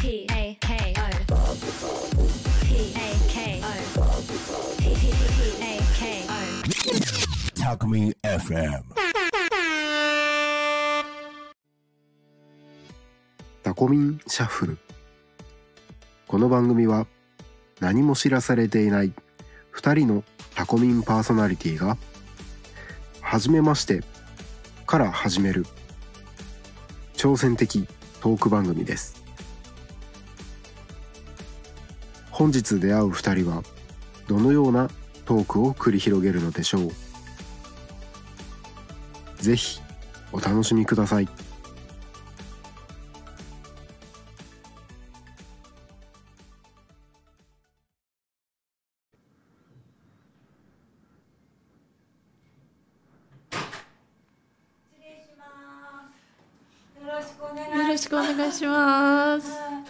T A K T A K T A K タコミン FM タコミンシャッフルこの番組は何も知らされていない2人のタコミンパーソナリティが「はじめまして」から始める挑戦的トーク番組です。本日出会う2人はどのようなトークを繰り広げるのでしょう？ぜひお楽しみください。よろしくお願いします。よろしくお願いします。は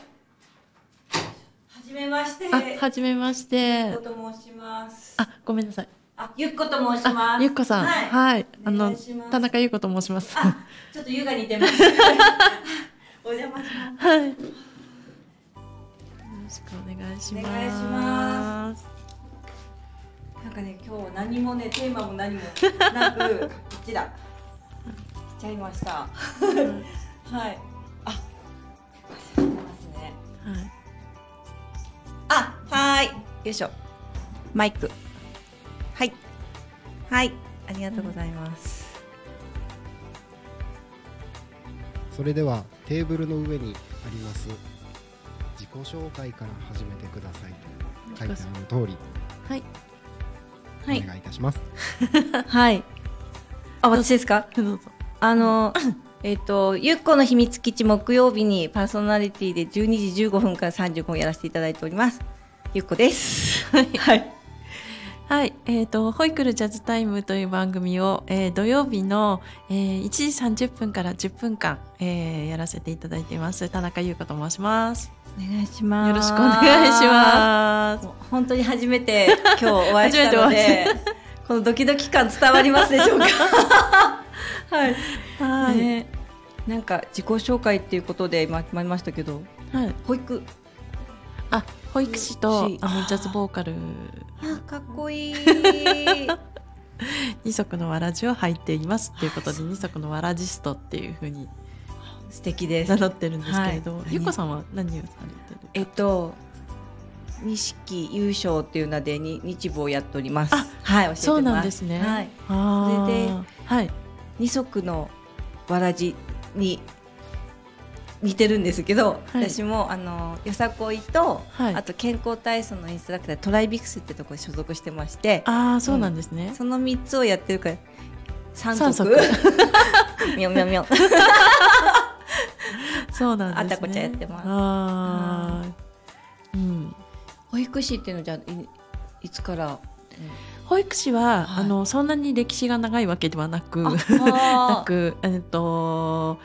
じめまして。あ、はじめましてゆっこ。と申します。あ、ごめんなさい。あ、ゆっこと申しまあ、す。ゆっこさん。はい。はい。あの田中ゆうこと申します。はあ、ちょっとゆが似てます。お邪魔します。い。よろしくお願いします。お願いしますなんかね、今日何もね、テーマも何もなく、こっちだ。来ちゃいました。はい。あ、忘れてますね。はい。あ、はーい。よいしょ。マイク。はい。はい。ありがとうございます。それではテーブルの上にあります自己紹介から始めてくださいと書いてある通りはい。はいお願いいたします、はい。あ、私ですか？どうぞ。あの、えっと、ゆっこの秘密基地木曜日にパーソナリティで12時15分から35分やらせていただいております。ゆっこです。はい。はい、えっ、と、ホイクルジャズタイムという番組を、えー土曜日の、えー1時30分から10分間、えーやらせていただいています。田中優子と申します。お願いします。よろしくお願いします。本当に初めて今日お会いしたので、このドキドキ感伝わりますでしょうか？はい。はい、ね、なんか自己紹介っていうことで今決まりましたけど、はい。保育。あ、保育士としあのジャズボーカルあ、かっこいい。二足のわらじを履いていますっていうことで二足のわらじストっていうふうに素敵です名。乗ってるんですけれど、はいゆっこさんは何をされてるえっと。錦優勝っていう名でに日舞をやっております。あはい。そうなんですね。はい。それではい。二足のわらじに似てるんですけど、はい。私もあのよさこいと、はい。あと健康体操のインストラクタートライビクスってところに所属してましてああ、そうなんですね。その三つをやってるから三三足。足みょみょみょそうなんですね。あたこちゃんやってます。ああ。うん。保育士っていうのじゃあいいつから、保育士は、はい。あのそんなに歴史が長いわけではなく、あ なくえっと、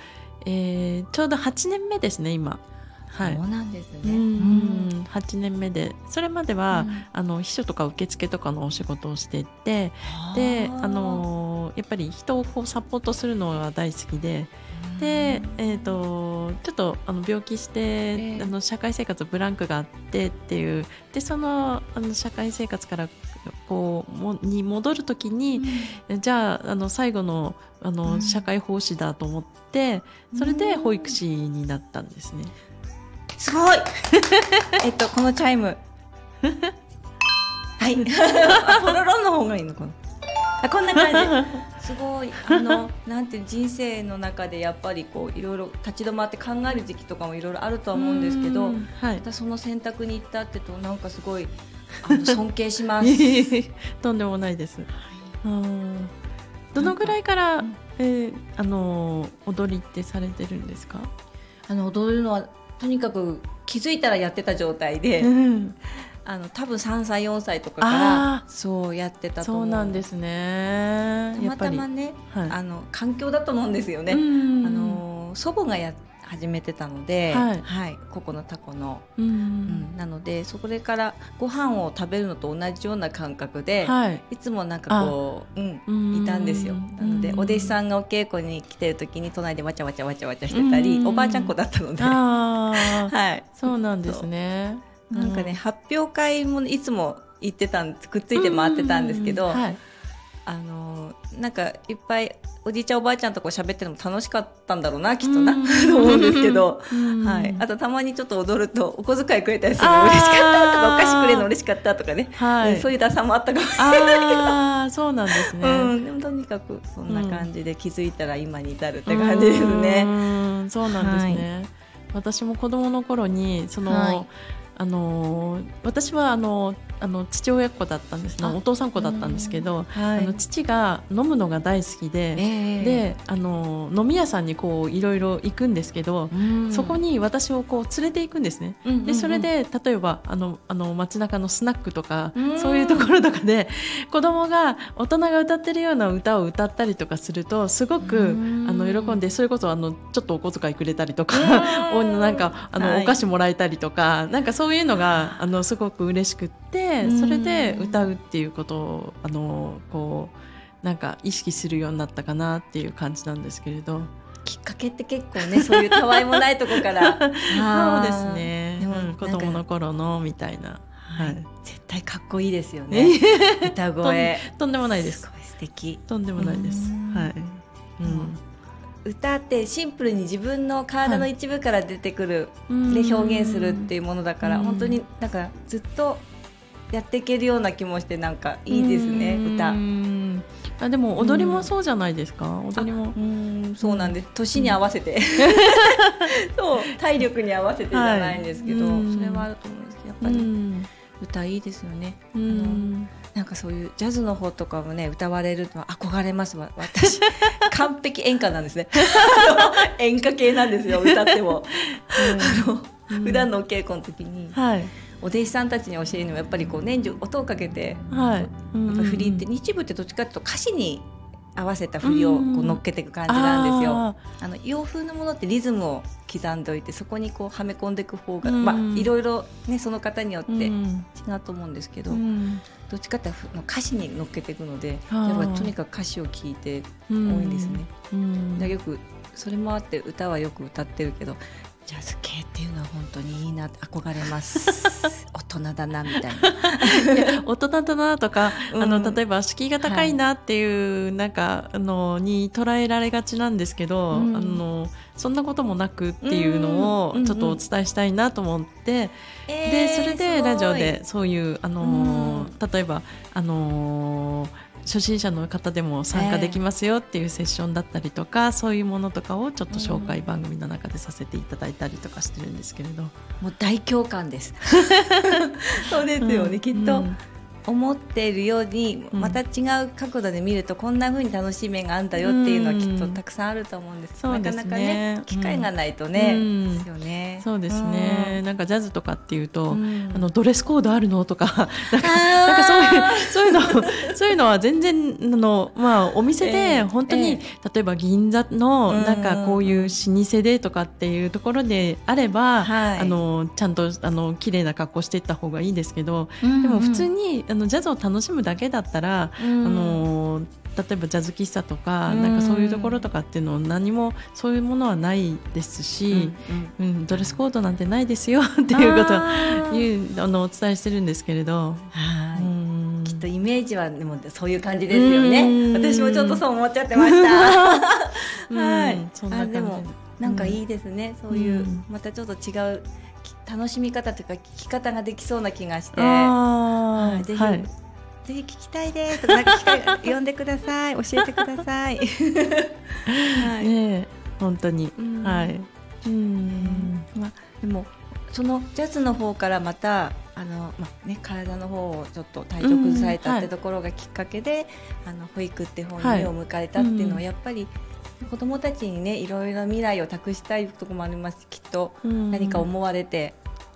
えーちょうど8年目ですね今。はい。そう。なんですうね。ん、8年目で。それまでは、うん。あの秘書とか受付とかのお仕事をしていてであのやっぱり人をこうサポートするのが大好きでで、えー、とちょっとあの病気して、ええ。あの社会生活ブランクがあってっていうでそのあの社会生活からこうもに戻るときに、じゃああの最後のあの、うん。社会奉仕だと思ってそれで保育士になったんですね。すごい。えっとこのチャイム。はい。あポロロンの方がいいのかな。あこんな感じ。すごい。あの なんて人生の中でやっぱりこういろいろ立ち止まって考える時期とかもいろいろあるとは思うんですけどうん。はい。またその選択に行ったってとなんかすごいあの尊敬します。とんでもないです。うんどのぐらいから、うん。えーあの踊りってされてるんですか？あの踊るのはとにかく気づいたらやってた状態で、うん。あの多分3歳4歳とかかあらそうやってたと思そうなんですね。たまたまね、はい。あの環境だと思うんですよね。うん。あの祖母がや始めてたので、はい。ここのタコの、ううん。んなのでそれからご飯を食べるのと同じような感覚で、はい。い、つもなんかこう、うん、いたんですよ。なのでお弟子さんがお稽古に来てる時に隣でわちゃわちゃわちゃわちゃしてたり、うん。おばあちゃん子だったので、はい、そうなんですね。なんかね、発表会もいつも行ってたんくっついて回ってたんですけど、うん。はいあのなんかいっぱいおじいちゃんおばあちゃんとこう喋ってるのも楽しかったんだろうなきっとな、うん。と 思うんですけど、うん。はい、あとたまにちょっと踊るとお小遣いくれたりするの嬉しかったとかお菓子くれるの嬉しかったとかね、はい。うんそういう打算もあったかもしああそうなんですね、れない、うん、でもとにかくそんな感じで気づいたら今に至るって感じですね。うん。そうなんですね、私も子供の頃にその、はいあのー私はあのあの父親っ子だったんですね。あお父さん子だったんですけど、はあの父が飲むのが大好きで、ええ。であの飲み屋さんにこういろいろ行くんですけど、うん。そこに私をこう連れて行くんですね。でそれで例えばあのあの街中のスナックとかうん。そういうところとかで子供が大人が歌ってるような歌を歌ったりとかするとすごくうん。あの喜んでそれこそあのちょっとお小遣いくれたりとかうん。おなんかあの、はい。お菓子もらえたりとかなんかそういうのがあのすごく嬉しくってうん。それで歌うっていうことをあのこうなんか意識するようになったかなっていう感じなんですけれど。きっかけって結構ねそういうたわいもないとこから。そうですね。でもうん子供の頃のみたいな。ははい。い、絶対かっこいいですよね。歌声。とんでもないです。素敵。とんでもないです。うん。はい。うん歌ってシンプルに自分の体の一部から出てくる、うん。で表現するっていうものだから、うん。本当になんかずっとやっていけるような気もしてなんかいいですねうん。歌。あでも踊りもそうじゃないですか？踊りも。う。んそうなんです。年に合わせて、そう体力に合わせてじゃないんですけど、それはあると思うんですけどやっぱうりん。歌いいですよね、うんなんかそういうジャズの方とかもね歌われるのは憧れますわ。私 完璧演歌なんですね。演歌系なんですよ歌っても、あの普段のお稽古の時にはい。お弟子さんたちに教えるのはやっぱりこう年中音をかけてはい。やっぱ振りって日舞ってどっちかっていうと歌詞に合わせた振りをこう乗っけていく感じなんですよ。ああの洋風のものってリズムを刻んでおいてそこにこうはめ込んでいく方が、うん。まあいろいろねその方によってー違うと思うんですけど、うん。どっちかっていうと歌詞に乗っけていくのでやっぱりとにかく歌詞を聞いて多いんですね。うん。でよくそれもあって歌はよく歌ってるけどジャズ系っていうのは本当にいいな憧れます。大人だなみたいな。大人だなとか、うん。あの例えば敷居が高いなっていう、なんかあのに捉えられがちなんですけど、うん。あのそんなこともなくっていうのうん。をちょっとお伝えしたいなと思って、でそれでラジオでそういうあのー例えばあのー初心者の方でも参加できますよっていうセッションだったりとか、そういうものとかをちょっと紹介番組の中でさせていただいたりとかしてるんですけれど、もう大共感です。そうですよね、うんきっと。うん思っているように、うん。また違う角度で見るとこんな風に楽しい面があるんだよっていうのはうんきっとたくさんあると思うんです。けど、なかなかね機会がないとね、うんですよね。そうですね、なんかジャズとかっていうと、うん。あのドレスコードあるのとか なんかなんかそういうそういうのそういうのは全然あのまあお店えでえ本当に、え例えば銀座のうん。なんかこういう老舗でとかっていうところであれば、はい。あのちゃんとあの綺麗な格好していった方がいいですけど、うんでも普通にあのジャズを楽しむだけだったら、うん。あの例えばジャズ喫茶とか、うん。なんかそういうところとかっていうの何もそういうものはないですし、うんうん。ドレスコードなんてないですよ っていうことをあのお伝えしてるんですけれど、はきっとイメージはでもそういう感じですよね。うん。私もちょっとそう思っちゃってました。うん。はい。そんな感じ。あでもなんかいいですね。そういう、うん。またちょっと違うき楽しみ方というか聞き方ができそうな気がして。あはいぜひ、ーはい。ぜひ聞きたいです。とかなんか呼んでください。教えてください。はい。ねえ本当に、うん。はい、うん、まあでもそのジャズの方からまたあの、まあね、体の方をちょっと体調崩されたってところがきっかけで、あの保育って方にはい。目を向かれたっていうのはうん。やっぱり、子供たちにねいろいろな未来を託したいところもありますしきっとうん。何か思われて、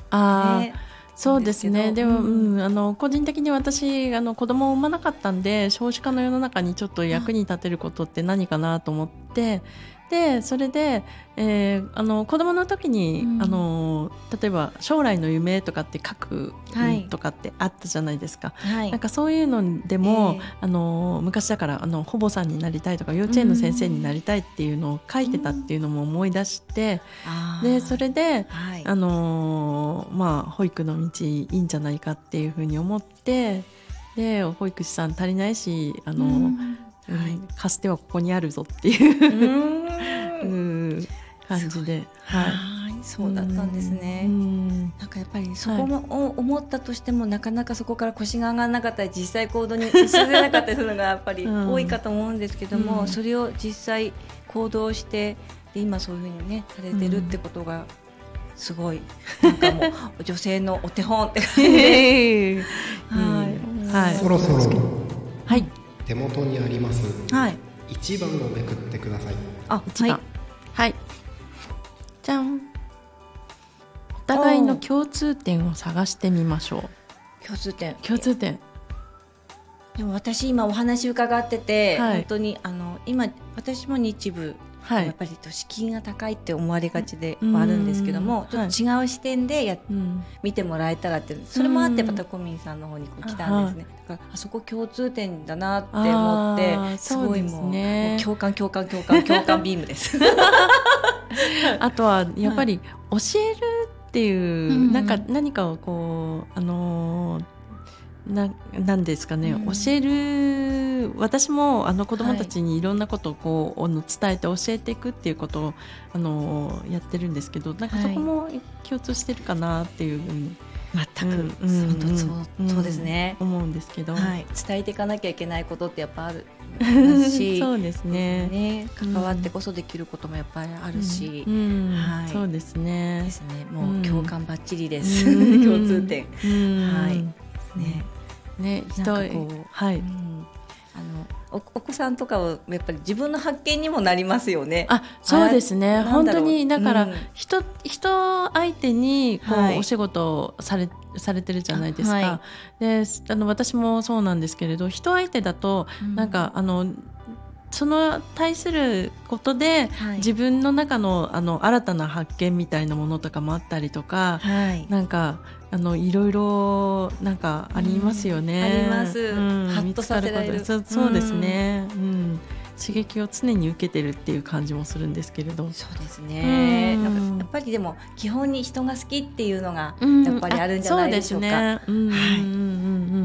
あーねそうですね。でも、うんうん、あの個人的に私あの子供を産まなかったんで少子化の世の中にちょっと役に立てることって何かなと思っってでそれで、えーあの子供の時に、うん。あの例えば将来の夢とかって書くはい。とかってあったじゃないですか。はい。なんかそういうのでも、ええ。あの昔だからあの保母さんになりたいとか幼稚園の先生になりたいっていうのを書いてたっていうのも思い出して、あー。でそれで、はい。あのーまあ保育の道いいんじゃないかっていうふうに思ってで保育士さん足りないしあの、うんうん。はい貸してはここにあるぞっていう。うん。ん。感じで、はい、はい。そうだったんですね。うん。なんかやっぱりそこも、お思ったとしてもなかなかそこから腰が上がらなかったり実際行動に移せなかったりするのがやっぱりうん。多いかと思うんですけども、うん。それを実際行動してで今そういうふうにねされてるってことがすごい、なんかもう 女性のお手本って感じで、はい。はい。そろそろはい手元にありますはい。1番をめくってください。あ一番。はい、じゃん。お互いの共通点を探してみましょう。共通点。共通点。でも私今お話伺ってて、はい。本当にあの今私も日部はい。やっぱり敷居が高いって思われがちではあるんですけども、うん。ちょっと違う視点でやうん。見てもらえたらってそれもあってうん。またコミンさんの方にこう来たんですね、だからあそこ共通点だなって思ってすごいもうそう共感共感共感共感ビームです。あとはやっぱり教えるっていう、うん。なんか何かをこうあのーななんですかね、うん。教える私もあの子どもたちにいろんなことをこう、あの伝えて教えていくっていうことをあのーやってるんですけどなんかそこも共通してるかなっていうふうに、全く、うんうんそうそううんそうですね、思うんですけど、はい、伝えていかなきゃいけないことってやっぱある。そうですね。ね。関わってこそできることもやっぱりあるし、うんはい。そうですね。ですね。もう共感ばっちりです、うん。共通点。うん。はい。ねね人。はい。うん。あのおお子さんとかをやっぱり自分の発見にもなりますよね。あそうですね。あ本当にだろう。うんだから、人人相手にこう、はい。お仕事をされされてるじゃないですか、はであの私もそうなんですけれど人相手だと、なんかあのその対することで、はい。自分の中のあの新たな発見みたいなものとかもあったりとか、はい。なんかあのいろいろなんかありますよね。うん。あります。うん。ハッとさせられる。そうそうですね、うん。刺激を常に受けてるっていう感じもするんですけれど。そうですね。うん。なんかやっぱりでも基本に人が好きっていうのがうん。やっぱりあるんじゃないでしょうか。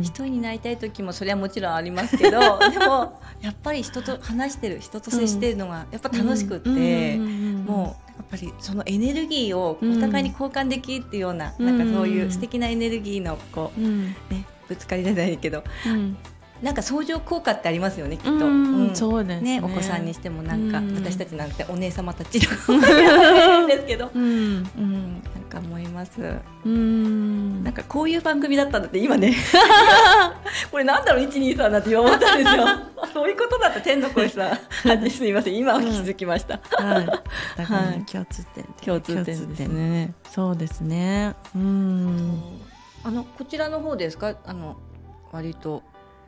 人になりたい時もそれはもちろんありますけど でもやっぱり人と話してる人と接してるのがやっぱ楽しくって、もうやっぱりそのエネルギーをうんお互いに交換できるっていうような、うんなんかそういう素敵なエネルギーのこう、うん。ね、ぶつかりじゃないけど。うんなんか相乗効果ってありますよねきっと。うんうん。そうですね。ね、お子さんにしてもなんか、うん。私たちなんてお姉様たちとかですけど、うん。うん、なんか思います。うん。なんかこういう番組だったんだって今ね。これなんだろう123なんて今思ったんですよ。あそういうことだった天の声さん。すみません今は気づきました、はい。だからはい共通点共通点ですね。そうですね。うん。あのこちらの方ですか？あの割と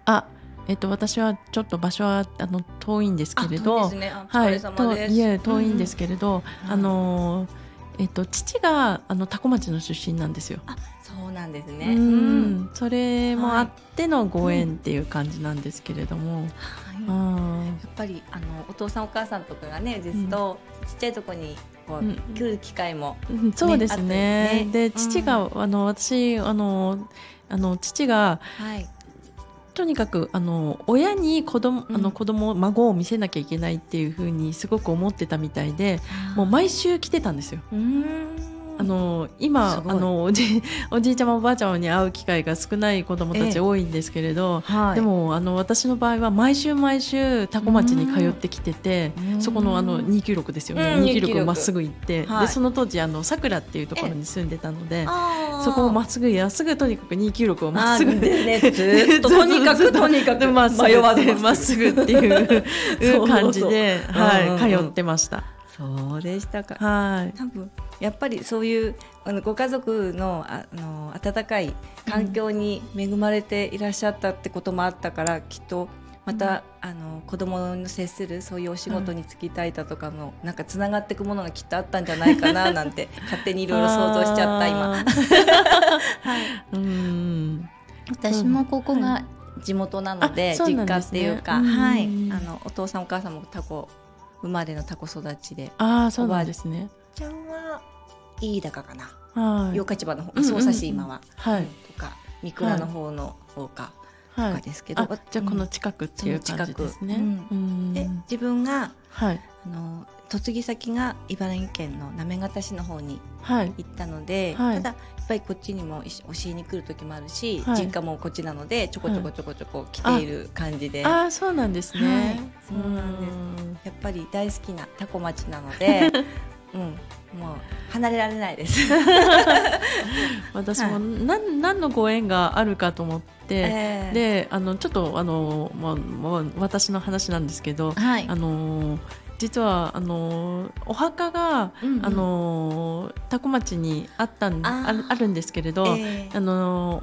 あ、えっと私はちょっと場所はあの遠いんですけれど、ね。はい、いえ遠いんですけれど、うんあのえっと父があの多古町の出身なんですよ。あそうなんですうねん、それもあってのご縁っていう感じなんですけれども、はい。あやっぱりあのお父さんお母さんとかがねですと、ちっちゃいとこにこう、うん。来る機会もーうん。そうですね。ね。で父が、あの私あのあの父がはいとにかくあの親に子供、うん。あの子供孫を見せなきゃいけないっていうふうにすごく思ってたみたいで、もう毎週来てたんですよ。うんあのす今あのおじおじいちゃまおばあちゃまに会う機会が少ない子どもたええ。ち多いんですけれど、はい。でもあの私の場合は毎週毎週多古町に通ってきててうん。そこのあの296ですよね、うん。296まっすぐ行って、はい。でその当時あの桜っていうところに住んでたので。あー。そこをまっすぐやすぐとにかく296をまっすぐですね ずーっととにかくとにかくまっすぐ迷わずまっすぐ。っていう 感じではい通ってました。そうでしたか。はい。多分やっぱりそういうあのご家族のああの温かい環境に恵まれていらっしゃったってこともあったから、きっとまた、あの子供に接するそういうお仕事に就きたいだとかも、なんかつながっていくものがきっとあったんじゃないかななんて勝手にいろいろ想像しちゃった今。あー。うん。私もここが地元なので、実家っていうか、うん。はい。あのお父さんお母さんもタコ生まれのタコ育ちで。ああそうなんですね。ちゃんは飯高かな。はい。八日市場の方匝瑳市今は、はい。とか三倉の方の方か、とはい。かですけど、あじゃあこの近くっていう感じですね。で自分がはい。あの嫁ぎ先が茨城県の行方市の方にはい。行ったので、はい。ただぱりこっちにも教えに来る時もあるし、はい。実家もこっちなのでちょこちょこちょこちょこ来ている感じで、ああそうなんですね、はい。そうなんです。やっぱり大好きなタコ町なので、うん、もう離れられないです。私もはい。何何のご縁があるかと思って、ええ。であのちょっとあの、まあまあ、私の話なんですけど、はい。あの実はあのお墓が、うんうん。あの多古町にあったんあー。あるんですけれど、ええ。あの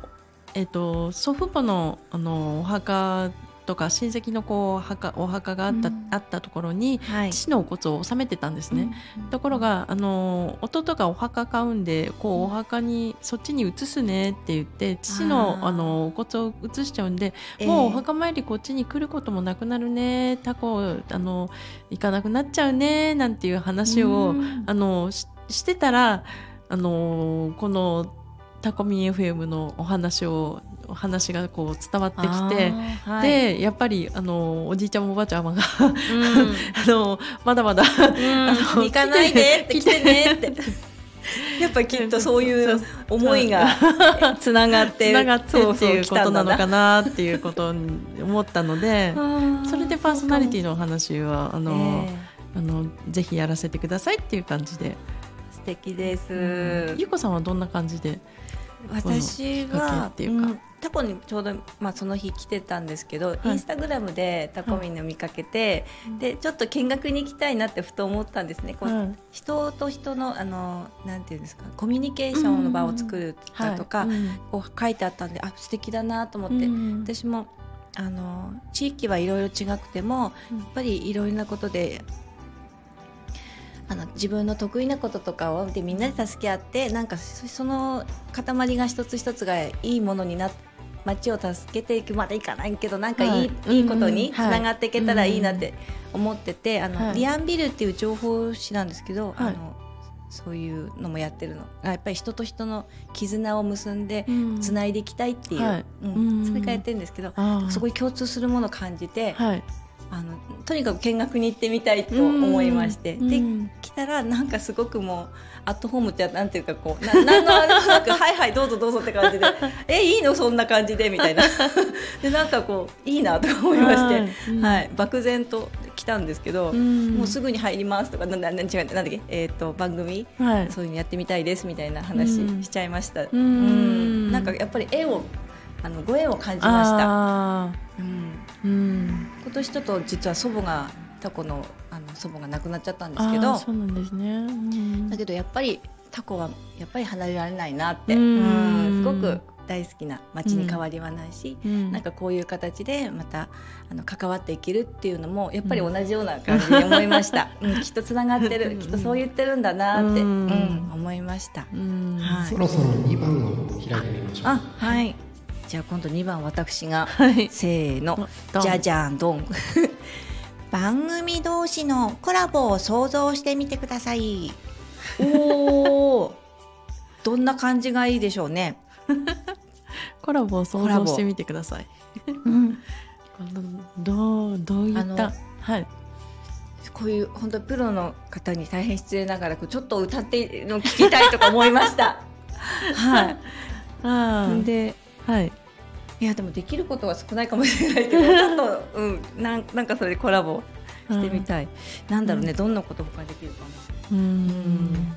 えっ、と祖父母のあのお墓とか親戚のこう墓お墓があった、うん。あったところにはい。父のお骨を納めてたんですね。ところがあの弟がお墓買うんでこうお墓にそっちに移すねって言って父のあのお骨を移しちゃうんで、ええ。もうお墓参りこっちに来ることもなくなるねタコあの行かなくなっちゃうねなんていう話を、うん。あのししてたらあのこのタコミン FM のお話をお話がこう伝わってきて。はい。でやっぱりあのおじいちゃんもおばあちゃまが うん。あのまだまだあの行かないでって来来て。てねって。やっぱりきっとそういう思いがつながってつながってっていうことなのかな。なっていうことに思ったのでそれでパーソナリティのお話はああの、あのぜひやらせてくださいっていう感じで、素敵です。ゆうこさんはどんな感じで？私はけっていうか。んタコにちょうど、まあ、その日来てたんですけど、い。インスタグラムでタコミンを見かけて、でちょっと見学に行きたいなってふと思ったんですね。こうはい。人と人のあのなんていうんですかコミュニケーションの場を作るだとか、こう書いてあったんであ素敵だなと思って、うん。私もあの地域はいろいろ違くても、うん。やっぱりいろいろなことであの自分の得意なこととかをでみんなで助け合ってなんかそその塊が一つ一つがいいものになって街を助けていくまでいかないけどなんかいい,、はい。い、いことにうんつながっていけたらいいなって思ってて、あのはい。リアンビルっていう情報誌なんですけど、はい。あのそういうのもやってるの。あやっぱり人と人の絆を結んでうん。つないでいきたいっていう、はい。うん。うん。それからやってるんですけど、そこに共通するものを感じて、はいあのとにかく見学に行ってみたいと思いまして、で来たらなんかすごくもうアットホームってなんていうかこうななんのあれもなくはいはいどうぞどうぞって感じでえいいの？そんな感じでみたいな。でなんかこういいなとか思いまして、はいうん。はい、漠然と来たんですけど、うん。もうすぐに入りますとかななな違うなんだっけ？えっ、と番組？はい。そういうのやってみたいですみたいな話うん。しちゃいました。ん。うん。なんかやっぱり絵をあのご縁を感じました。あうん。ーうん。今年ちょっと実は祖母がタコのあの祖母が亡くなっちゃったんですけあどーそうなんですね、うん。だけどやっぱりタコはやっぱり離れられないなって。すごく大好きな町に変わりはないし、うん。なんかこういう形でまたあの関わっていけるっていうのもやっぱり同じような感じに思いました、うんきっとつながってるきっとそう言ってるんだなって、ううん。ん思いました。うん。はい。そろそろ2番を開いてみましょう。あはいじゃあ今度2番私がはい。せーの。じゃじゃんドン 番組同士のコラボを想像してみてください。おおどんな感じがいいでしょうね、コラボを想像してみてください。うん、どうどういった？はい。こういう本当プロの方に大変失礼ながらちょっと歌っての聞きたいとか思いました。はい。あー。ではい。いやでもできることは少ないかもしれないけどちょっと、うん、なんなんかそれでコラボしてみたい、なんだろうね、どんなこと他にできるかなうん。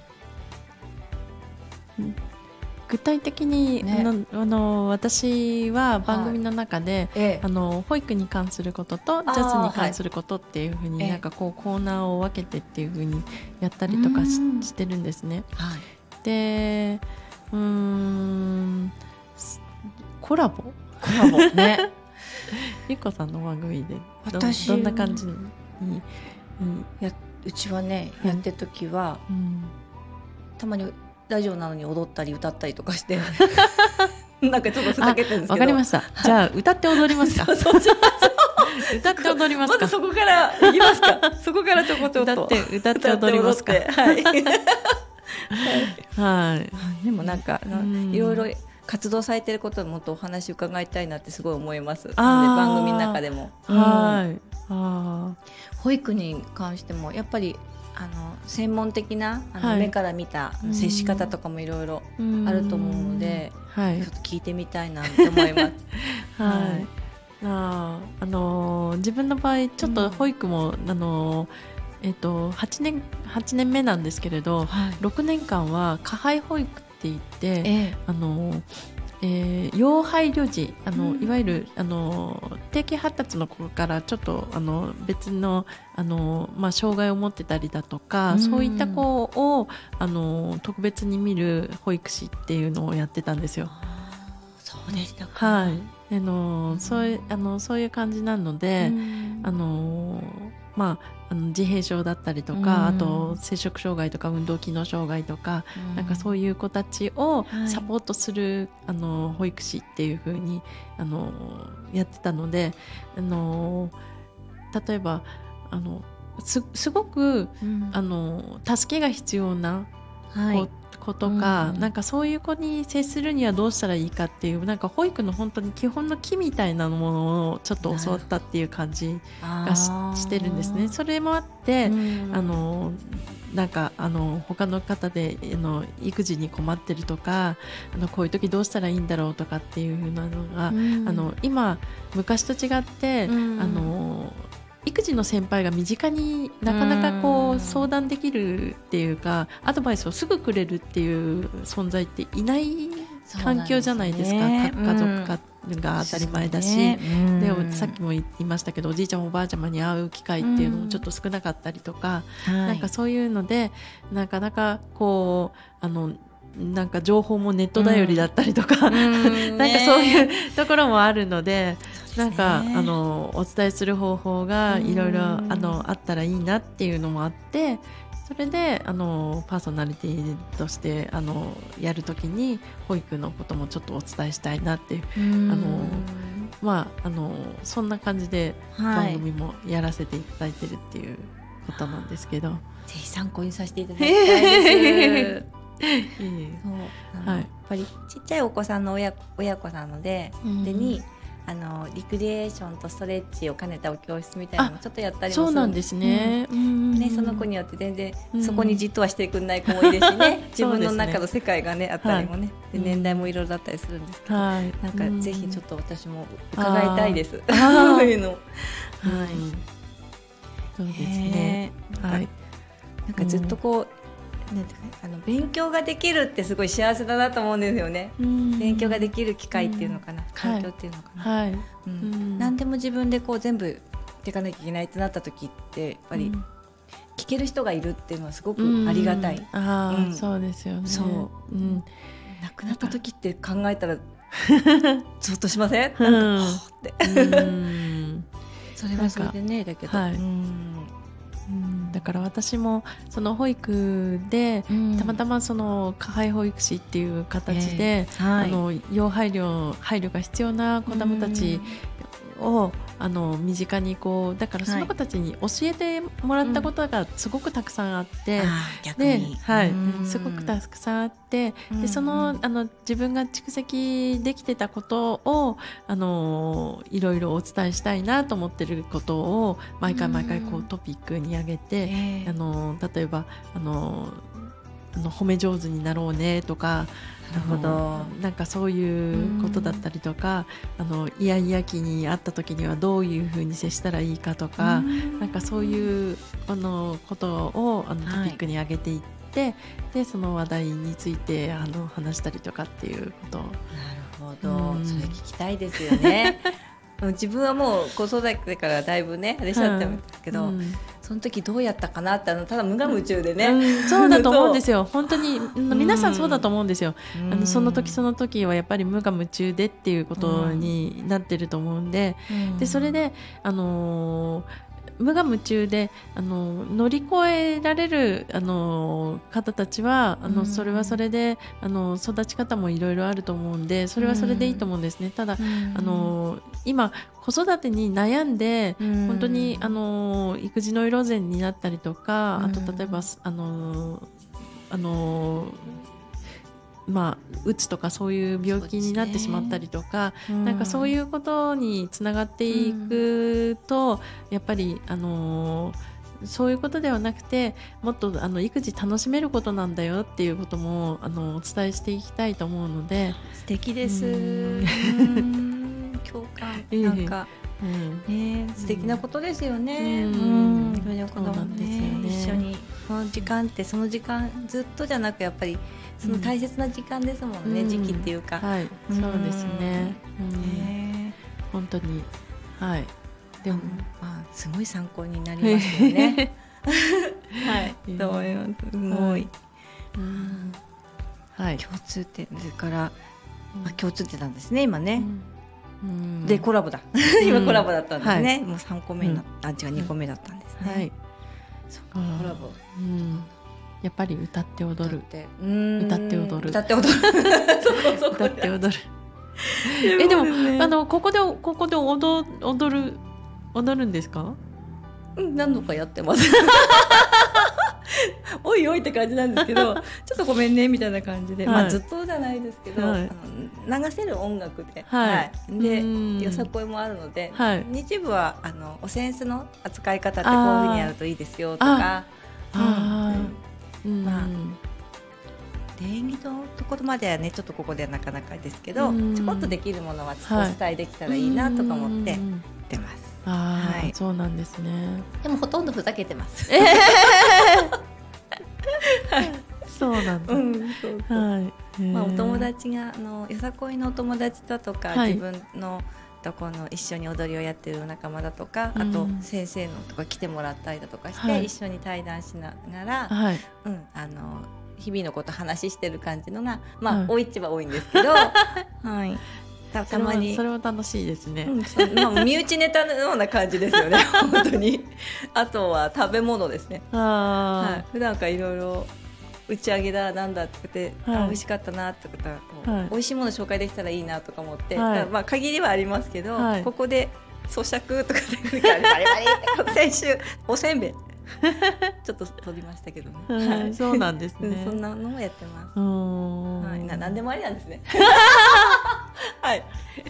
具体的に、ね。あのあの私は番組の中で、えあの保育に関することとジャズに関することっていうふうに、ええなんかこうコーナーを分けてっていうふうにやったりとかしうん。してるんですね。はい。でうーん。すコラボ？コラボ。ね。ゆっこさんの番組でど私どんな感じに、にやうちはねはい。やってる時はうん、たまにラジオなのに踊ったり歌ったりとかして なんかちょっとふざけてるんですけど。わかりました。じゃあ歌って踊りますか？歌って踊りますか？まず。そこからいきますか？そこからちょこちょっと。歌って歌って踊りますか？歌って踊って。はい。はい。でもなんか、うん。いろいろ活動されてることをもっとお話伺いたいなってすごい思います。番組の中でも、はい。あ保育に関してもやっぱりあの専門的なあの、はい目から見たうん接し方とかもいろいろあ。あると思うので、はいちょっ。と聞いてみたいなと思います。はい。あーあのー自分の場合ちょっと保育も、あのーえっ、と8年八年目なんですけれど、はい。6年間は加配保育って言って、えあのえー要配慮児あの、うん。いわゆるあの低級発達の子からちょっとあの別のあの、まあ、障害を持ってたりだとか、うん。そういった子をあの特別に見る保育士っていうのをやってたんですよ。そうでしたか。はい、あのそういうあのそういう感じなので、うん。あのまああの自閉症だったりとか、うん。あと摂食障害とか運動機能障害とか、なんかそういう子たちをはい。サポートする、あの保育士っていう風にあのやってたのであの例えばあのすすごくうん。あの助けが必要な子,、はい。子とか、うんなんかそういう子に接するにはどうしたらいいかっていうなんか保育の本当に基本の木みたいなものをちょっと教わったっていう感じがししてるんですね。それもあって、あのなんかあの他の方であの育児に困ってるとかあのこういう時どうしたらいいんだろうとかっていう風なのが、あの今昔と違って、うん。あの育児の先輩が身近になかなかこう、うん。相談できるっていうかアドバイスをすぐくれるっていう存在っていない環境じゃないですか。ね核家族化が当たり前だし。ねでうん。さっきも言いましたけどおじいちゃんおばあちゃまに会う機会っていうのもちょっと少なかったりとか、なんかそういうのでなかなかこうあのなんか情報もネット頼りだったりとか、うん。なんかそういうねところもあるので、なんかねあのお伝えする方法がいろいろうんあのあったらいいなっていうのもあって。それであのパーソナリティとしてあのやるときに保育のこともちょっとお伝えしたいなっていううん。あのまああのそんな感じではい。番組もやらせていただいてるっていうことなんですけど、ぜひ参考にさせていただきたいです。いい。そう。はい。やっぱりちっちゃいお子さんの親親子なので、うん。でにあのリクリエーションとストレッチを兼ねたお教室みたいなのもちょっとやったりもするそうなんですね。うん。ね、その子によって全然そこにじっとはしてくれない子もいるしね、自分の中の世界がねあったりもね、はいで年代もいろいろだったりするんですけど、はい、なんかぜひちょっと、と私も伺いたいです。そういうの。はい、そうですね。ねはい、なんかずっとこう、あの勉強ができるってすごい幸せだなと思うんですよね。勉強ができる機会っていうのかな、環境っていうのかな。はい、うん。うん。何でも自分でこう全部っていかなきゃいけないってなった時ってやっぱりうん。聞ける人がいるっていうのはすごくありがたい。うんああ、うん。そうですよね。そう。うん、亡くなった時って考えたらゾッとしません？うん。なんかはあって。うん。それはそれでねだけど。はい。うん。うん。だから私もその保育でたまたまその加配保育士っていう形で、はい。あの要配慮配慮が必要な子どもたちを、あの身近にこうだからその子たちに教えてもらったことがすごくたくさんあって。はい。うん、すごくたくさんあって、うんでそのあの自分が蓄積できてたことをあのいろいろお伝えしたいなと思ってることを毎回毎回こううんトピックに上げて、ええ。あの例えばあのあの褒め上手になろうねとかなるほど。なんかそういうことだったりとか、あのイヤイヤ期にあった時にはどういうふうに接したらいいかとか、なんかそういうあのことをあのトはい。ピックに上げていって、でその話題についてあの話したりとかっていうこと。をなるほど、うん。それ聞きたいですよね。う ん自分はもう子育てからだいぶねあれしちゃったんですけど、うんその時どうやったかなってあのただ無我夢中でね、うんそうだと思うんですよ。本当にん皆さんそうだと思うんですよ、うん。あのその時その時はやっぱり無我夢中でっていうことになってると思うんで、うん。でそれで、あのー無我夢中で、あのー乗り越えられる、あのー方たちはあの、うん。それはそれで、あの育ち方もいろいろあると思うんでそれはそれでいいと思うんですね。ただ、うん。あのー今子育てに悩んでうん。本当にあの育児ノイローゼになったりとか、あとうん例えばあのあのまあうつとかそういう病気になってしまったりとか、なんかそういうことにつながっていくと、やっぱりあのそういうことではなくてもっとあの育児楽しめることなんだよっていうこともあのお伝えしていきたいと思うので、素敵です。ううん。共感。ええ。なんか。うん。ね素敵なことですよね。ううん。ん、自分の子供そうなんですよねね。一緒にその時間ってその時間ずっとじゃなくやっぱりその大切な時間ですもんね、うん時期っていうか。はい、うんそうですね。うんね本当にはい。でも、まあすごい参考になりますよね。はい、と思います。すごい。うんはい。共通点それから、まあ、共通点なんですね今ね。うんでコラボだ。ん 今コラボだったんですはね。もう三個目な、あ違う二個目だったんですね。はい。そコラボ。うん。やっぱり歌って踊る。歌って踊る歌って踊る。歌って踊る。えでもあのここでここで踊踊る踊るんですか？うん何度かやってます。おいおいって感じなんですけど、ちょっとごめんねみたいな感じで、はい。まあずっとじゃないですけど、はい。あの流せる音楽で、はい。でうん。よさこいもあるので、はい。日部はあのお扇子の扱い方ってこういうふうにやるといいですよとか、まあ礼儀のところまではねちょっとここではなかなかですけど、うん。ちょこっとできるものはちょはいっとお伝えできたらいいなとか思ってやうん。ってます。ああ、はい。そうなんですね。でもほとんどふざけてます。そうなんだ。うん、そうそう。はい。まあ、お友達。達があのよさこいのお友達だとか、はい。自分のとこの一緒に踊りをやってる仲間だとか、うん。あと先生のとか来てもらったりだとかして、はい。一緒に対談しながら、はい。うん、あの日々のこと話してる感じのが、まあはい。多いっちは多いんですけど、はい、たたまに。それはそれは楽しいですね。うん身内ネタのような感じですよね本当に。あとは食べ物ですね。はい。あ、普段からいろいろ打ち上げだなんだって言って、はい。あ美味しかったなってことははい。美味しいもの紹介できたらいいなとか思って、はい。まあ限りはありますけど、はい。ここで咀嚼とかでバリバリ 先週おせんべい。ちょっと取りましたけどね、はいはい。そうなんですうんね。そんなのもやってます。はい、な何でもありなんですね。はい、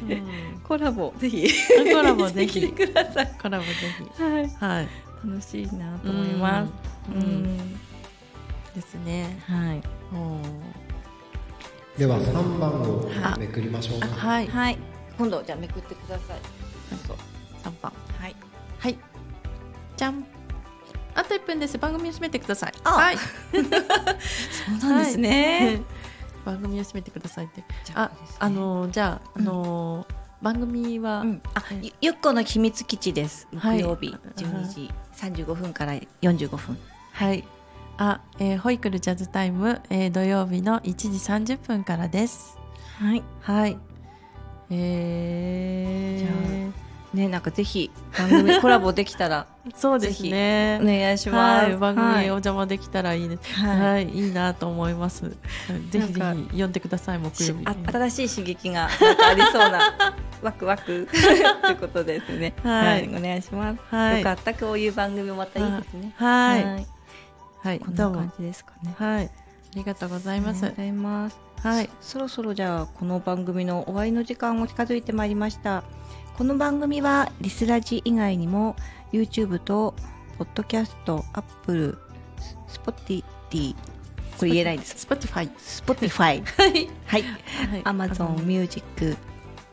うん。コラボぜひ。コラボぜひ。ください。コラボぜひ。はい、はい。楽しいなと思います。うん。うんですね。はい。では3番をあめくりましょうか、はい。はい。今度じゃあめくってください。そう。三番。はい。はい。じゃん。あと1分です。番組を締めてください。あはい。そうなんですね。番組を締めてくださいって。じゃあ、あ、のーじゃあ、のー番組は、うん、あえ、ゆゆっこの秘密基地です。はい木曜日12時35分から45分。はい。あ、えーホイクルジャズタイム、えー土曜日の1時30分からです。はい。はい。えー、ね、なんかぜひ番組 コラボできたらそうですね。お願いします。はい、番組はいお邪魔できたらいいです。ははいい、いいなと思います。ぜひぜひ呼んでください、木曜日。あ新しい刺激がありそうな ワクワクということですね。はいお願いします。はいよかったこういう番組またいいですね。はい、はいはい、こんな感。じですかね。はい、ありがとうございますいます。はい、そろそろじゃあこの番組の終わりの時間も近づいてまいりましたこの番組はリスラジ以外にも YouTube と Podcast、Apple、Spotify これ言えないです。Spotify。Spotify はい、はいはい Amazon Music、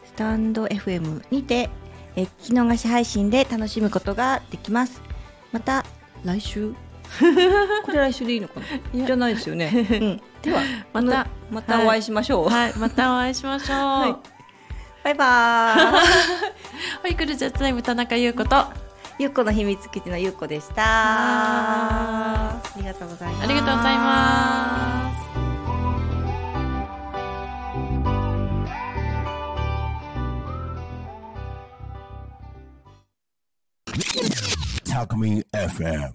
スタンド FM にてえ聞き逃し配信で楽しむことができますまた来週 これ来週でいいのかな？じゃないですよね、うん、ではまたまたお会いしましょう、はい、はい、またお会いしましょう、はい、バイバーイ。ホイクルジャズタイム田中優子と。ゆっこの秘密基地のゆっこでした。ありがとうございます。ありがとうございます。FM